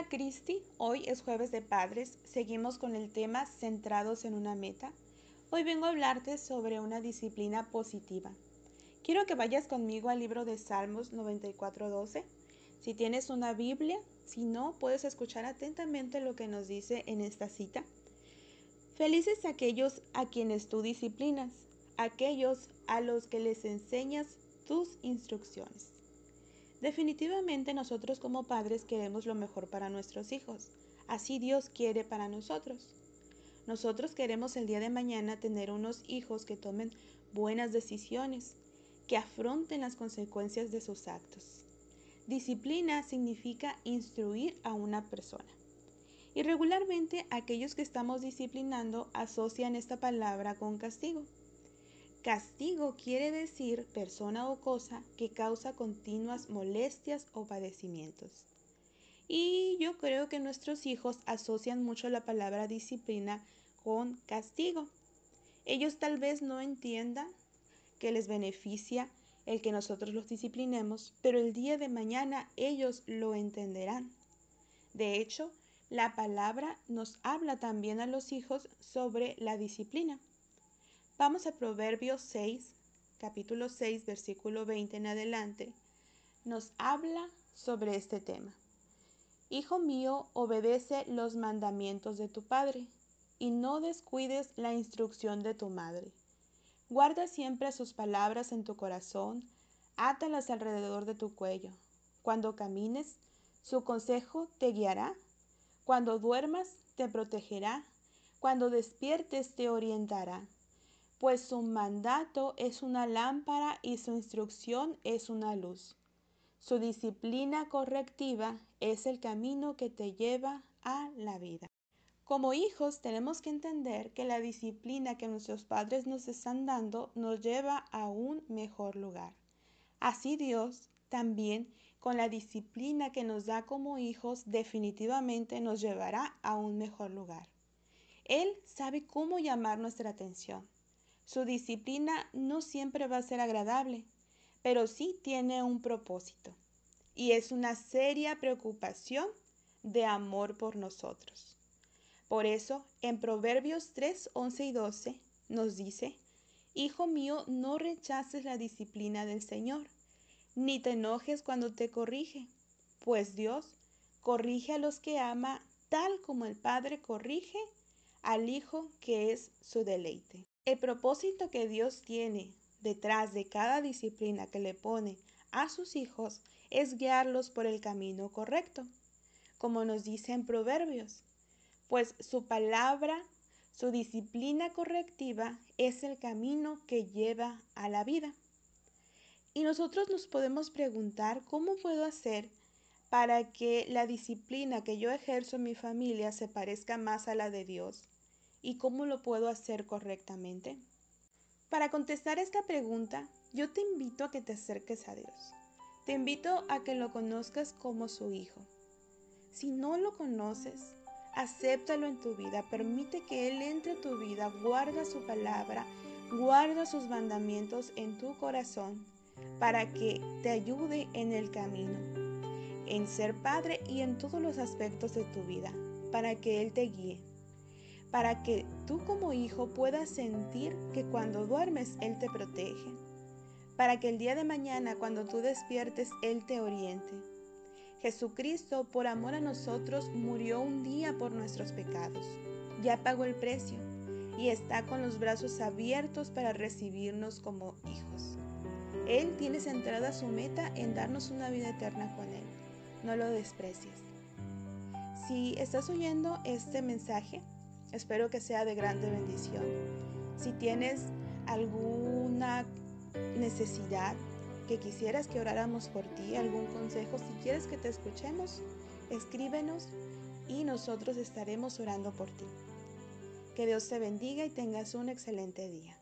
Hola hoy es jueves de padres, seguimos con el tema centrados en una meta. Hoy vengo a hablarte sobre una disciplina positiva. Quiero que vayas conmigo al libro de Salmos 94.12. Si tienes una Biblia, si no, puedes escuchar atentamente lo que nos dice en esta cita. Felices aquellos a quienes tú disciplinas, aquellos a los que les enseñas tus instrucciones. Definitivamente nosotros como padres queremos lo mejor para nuestros hijos. Así Dios quiere para nosotros. Nosotros queremos el día de mañana tener unos hijos que tomen buenas decisiones, que afronten las consecuencias de sus actos. Disciplina significa instruir a una persona. Y regularmente aquellos que estamos disciplinando asocian esta palabra con castigo. Castigo quiere decir persona o cosa que causa continuas molestias o padecimientos. Y yo creo que nuestros hijos asocian mucho la palabra disciplina con castigo. Ellos tal vez no entiendan que les beneficia el que nosotros los disciplinemos, pero el día de mañana ellos lo entenderán. De hecho, la palabra nos habla también a los hijos sobre la disciplina. Vamos a Proverbios 6, capítulo 6, versículo 20 en adelante. Nos habla sobre este tema. Hijo mío, obedece los mandamientos de tu Padre y no descuides la instrucción de tu madre. Guarda siempre sus palabras en tu corazón, átalas alrededor de tu cuello. Cuando camines, su consejo te guiará. Cuando duermas, te protegerá. Cuando despiertes, te orientará pues su mandato es una lámpara y su instrucción es una luz. Su disciplina correctiva es el camino que te lleva a la vida. Como hijos tenemos que entender que la disciplina que nuestros padres nos están dando nos lleva a un mejor lugar. Así Dios también con la disciplina que nos da como hijos definitivamente nos llevará a un mejor lugar. Él sabe cómo llamar nuestra atención. Su disciplina no siempre va a ser agradable, pero sí tiene un propósito y es una seria preocupación de amor por nosotros. Por eso, en Proverbios 3, 11 y 12 nos dice, Hijo mío, no rechaces la disciplina del Señor, ni te enojes cuando te corrige, pues Dios corrige a los que ama tal como el Padre corrige al Hijo que es su deleite. El propósito que Dios tiene detrás de cada disciplina que le pone a sus hijos es guiarlos por el camino correcto, como nos dice en Proverbios, pues su palabra, su disciplina correctiva es el camino que lleva a la vida. Y nosotros nos podemos preguntar cómo puedo hacer para que la disciplina que yo ejerzo en mi familia se parezca más a la de Dios ¿Y cómo lo puedo hacer correctamente? Para contestar esta pregunta, yo te invito a que te acerques a Dios. Te invito a que lo conozcas como su Hijo. Si no lo conoces, acéptalo en tu vida, permite que Él entre en tu vida, guarda su palabra, guarda sus mandamientos en tu corazón para que te ayude en el camino, en ser padre y en todos los aspectos de tu vida, para que Él te guíe para que tú como hijo puedas sentir que cuando duermes Él te protege, para que el día de mañana cuando tú despiertes Él te oriente. Jesucristo, por amor a nosotros, murió un día por nuestros pecados. Ya pagó el precio y está con los brazos abiertos para recibirnos como hijos. Él tiene centrada su meta en darnos una vida eterna con Él. No lo desprecies. Si estás oyendo este mensaje, Espero que sea de grande bendición. Si tienes alguna necesidad que quisieras que oráramos por ti, algún consejo, si quieres que te escuchemos, escríbenos y nosotros estaremos orando por ti. Que Dios te bendiga y tengas un excelente día.